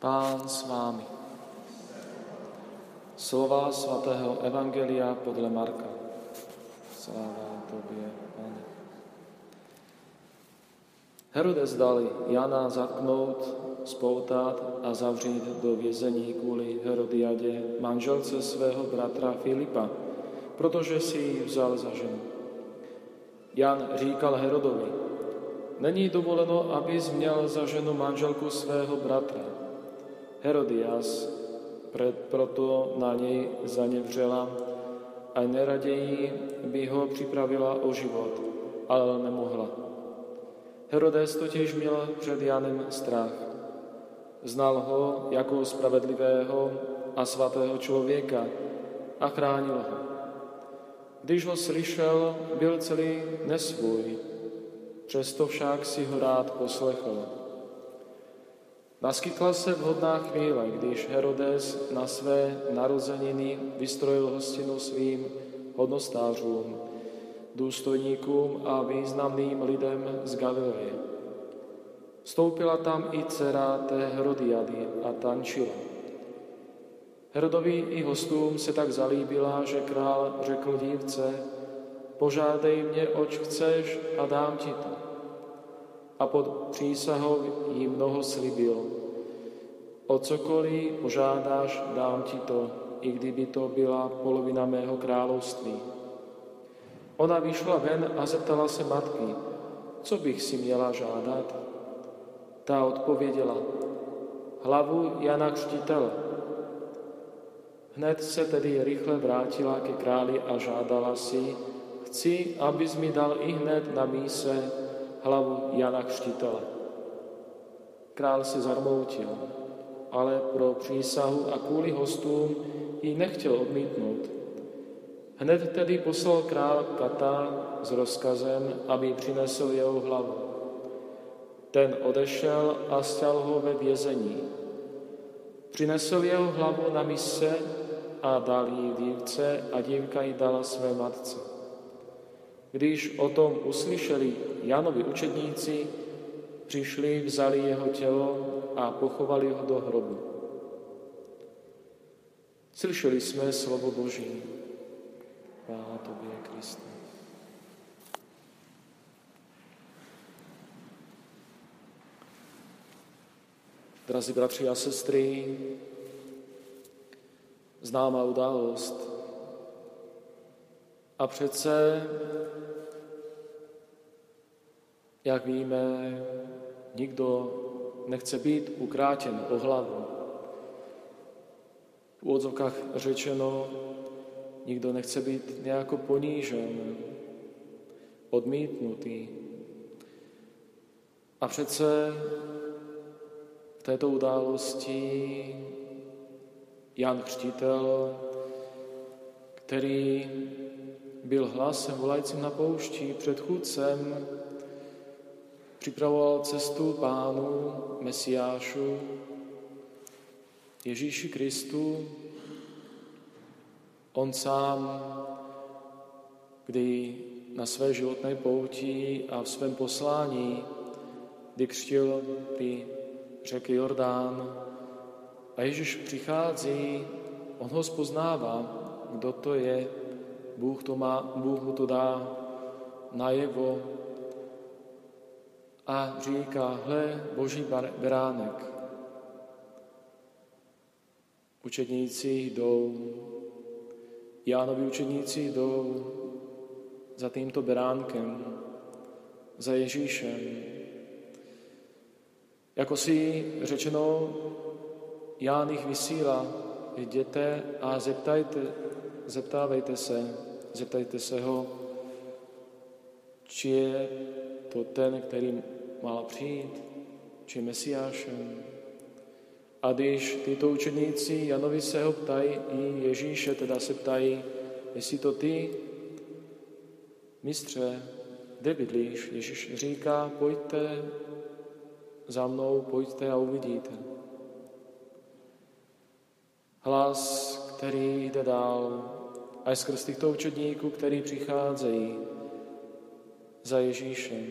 Pán s vámi. Slova svatého Evangelia podle Marka. Sláva Tobě, Pane. Herodes dal Jana zatknout, spoutat a zavřít do vězení kvůli Herodiadě, manželce svého bratra Filipa, protože si ji vzal za ženu. Jan říkal Herodovi, není dovoleno, abys měl za ženu manželku svého bratra. Herodias proto na něj zanevřela a neraději by ho připravila o život, ale nemohla. Herodes totiž měl před Janem strach. Znal ho jako spravedlivého a svatého člověka a chránil ho. Když ho slyšel, byl celý nesvůj, přesto však si ho rád poslechl. Naskytla se vhodná chvíle, když Herodes na své narozeniny vystrojil hostinu svým hodnostářům, důstojníkům a významným lidem z Galileje. Vstoupila tam i dcera té Herodiady a tančila. Herodovi i hostům se tak zalíbila, že král řekl dívce, požádej mě, oč chceš a dám ti to a pod přísahou jí mnoho slibil. O cokoliv požádáš, dám ti to, i kdyby to byla polovina mého království. Ona vyšla ven a zeptala se matky, co bych si měla žádat. Ta odpověděla, hlavu Jana Křtitele. Hned se tedy rychle vrátila ke králi a žádala si, chci, abys mi dal i hned na míse hlavu Jana Křtitele. Král se zarmoutil, ale pro přísahu a kvůli hostům ji nechtěl odmítnout. Hned tedy poslal král Kata s rozkazem, aby přinesl jeho hlavu. Ten odešel a stěl ho ve vězení. Přinesl jeho hlavu na mise a dal jí dívce a dívka ji dala své matce. Když o tom uslyšeli Janovi učedníci, přišli, vzali jeho tělo a pochovali ho do hrobu. Slyšeli jsme slovo Boží. Chvála Tobě, Kriste. Drazí bratři a sestry, známá událost. A přece jak víme, nikdo nechce být ukrátěn o hlavu. V úvodzovkách řečeno, nikdo nechce být nějako ponížen, odmítnutý. A přece v této události Jan Křtitel, který byl hlasem volajícím na poušti předchůdcem připravoval cestu Pánu, Mesiášu, Ježíši Kristu. On sám, kdy na své životné pouti a v svém poslání, kdy křtil ty řeky Jordán a Ježíš přichází, on ho spoznává, kdo to je, Bůh, to má, Bůh mu to dá najevo, a říká, hle, boží beránek. Učedníci jdou, Jánovi učedníci jdou za tímto beránkem, za Ježíšem. Jako si řečeno, Ján jich vysílá, jděte a zeptajte, zeptávejte se, zeptajte se ho, či je to ten, který má přijít, či Mesiášem. A když tyto učeníci Janovi se ho ptají, i Ježíše teda se ptají, jestli to ty, mistře, kde bydlíš? Ježíš říká, pojďte za mnou, pojďte a uvidíte. Hlas, který jde dál, a skrz těchto učedníků, který přicházejí za Ježíšem.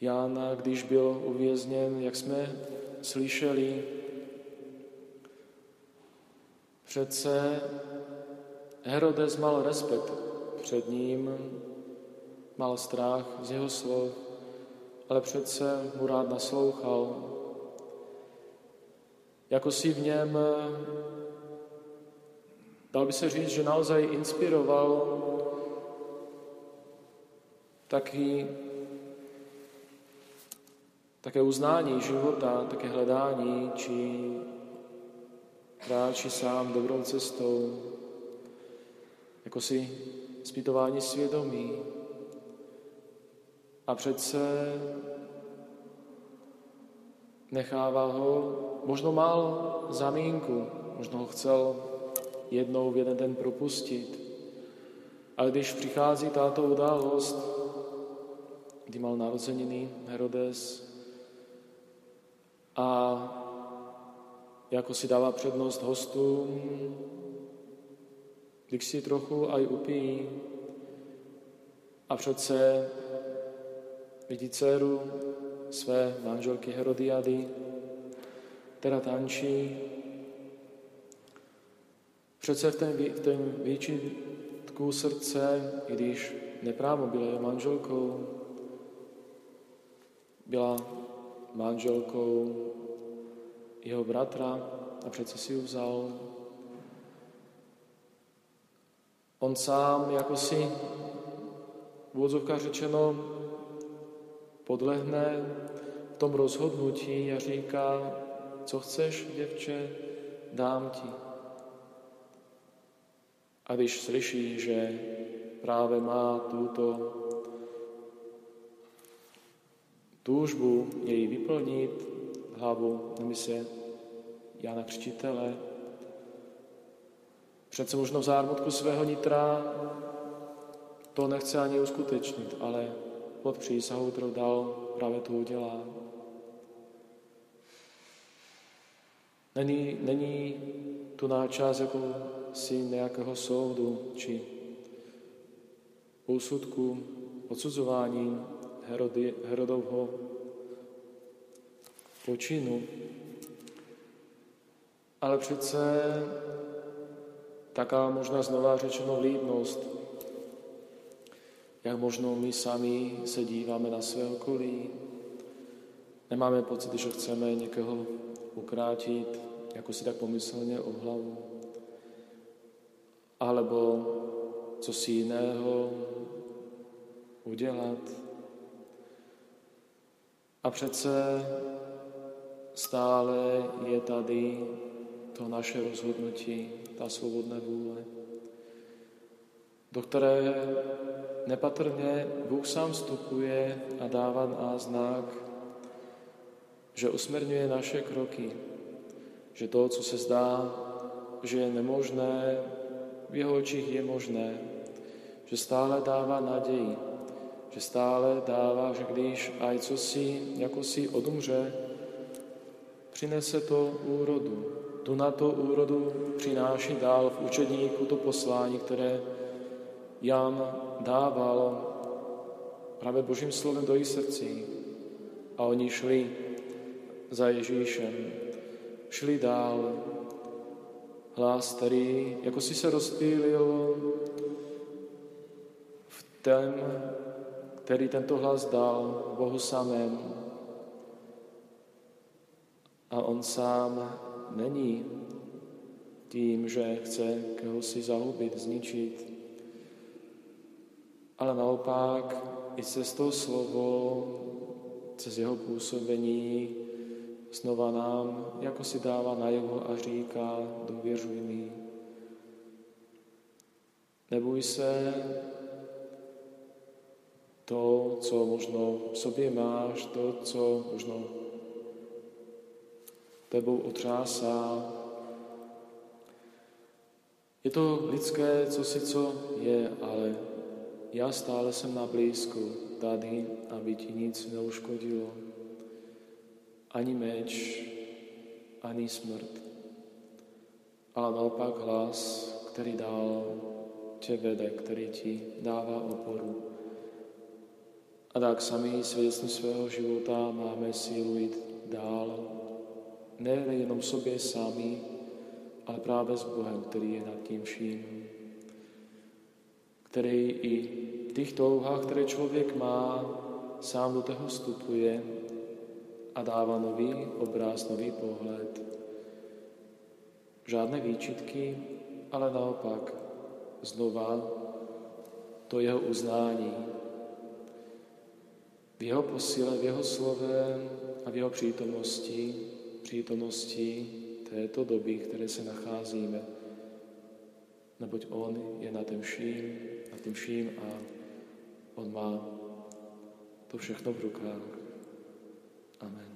Jan, když byl uvězněn, jak jsme slyšeli, přece Herodes mal respekt před ním, mal strach z jeho slov, ale přece mu rád naslouchal. Jako si v něm, dal by se říct, že naozaj inspiroval taky, také uznání života, také hledání, či kráčí sám dobrou cestou, jako si zpytování svědomí. A přece nechává ho, možno mal zamínku, možno ho chcel jednou v jeden den propustit. Ale když přichází tato událost, kdy mal narozeniny Herodes a jako si dává přednost hostům, když si trochu aj upíjí a přece vidí dceru své manželky Herodiady, která tančí. Přece v ten, v ten výčitku srdce, i když neprávo byla jeho manželkou, byla manželkou jeho bratra a přece si ji vzal. On sám jako si v řečeno podlehne v tom rozhodnutí a říká, co chceš, děvče, dám ti. A když slyší, že právě má tuto túžbu jej vyplnit hlavu mise Jana Křtitele, přece možno v zármutku svého nitra to nechce ani uskutečnit, ale pod přísahou, kterou dal, právě to udělá. Není, není tu náčas jako si nějakého soudu či úsudku, odsuzování Herody, Herodovho počinu, ale přece taká možná znova řečeno líbnost, jak možno my sami se díváme na své okolí. Nemáme pocit, že chceme někoho ukrátit, jako si tak pomyslně o hlavu. Alebo co si jiného udělat. A přece stále je tady to naše rozhodnutí, ta svobodná vůle, do které nepatrně Bůh sám vstupuje a dává nás znak, že usmerňuje naše kroky, že to, co se zdá, že je nemožné, v jeho očích je možné, že stále dává naději, že stále dává, že když aj co si, jako si odumře, přinese to úrodu. Tu na to úrodu přináší dál v učedníku to poslání, které Jan dával právě Božím slovem do jejich srdcí. A oni šli za Ježíšem, šli dál. Hlas, který jako si se rozpílil v ten, který tento hlas dal Bohu samém. A on sám není tím, že chce koho si zahubit, zničit, ale naopak i cez to slovo, cez jeho působení znova nám jako si dává najevo a říká, důvěřuj mi. Neboj se to, co možno v sobě máš, to, co možno tebou otřásá. Je to lidské, co si co je, ale já stále jsem na blízku tady, aby ti nic neuškodilo. Ani meč, ani smrt. Ale naopak hlas, který dál tě vede, který ti dává oporu. A tak sami svědectví svého života máme sílu jít dál, ne jenom sobě sami, ale právě s Bohem, který je nad tím vším, který i těch touhách, které člověk má, sám do toho vstupuje a dává nový obraz, nový pohled. Žádné výčitky, ale naopak znova to jeho uznání. V jeho posile, v jeho slove a v jeho přítomnosti, přítomnosti této doby, které se nacházíme. Neboť On je na tím vším, na tím vším a On má to všechno v rukách. Amen.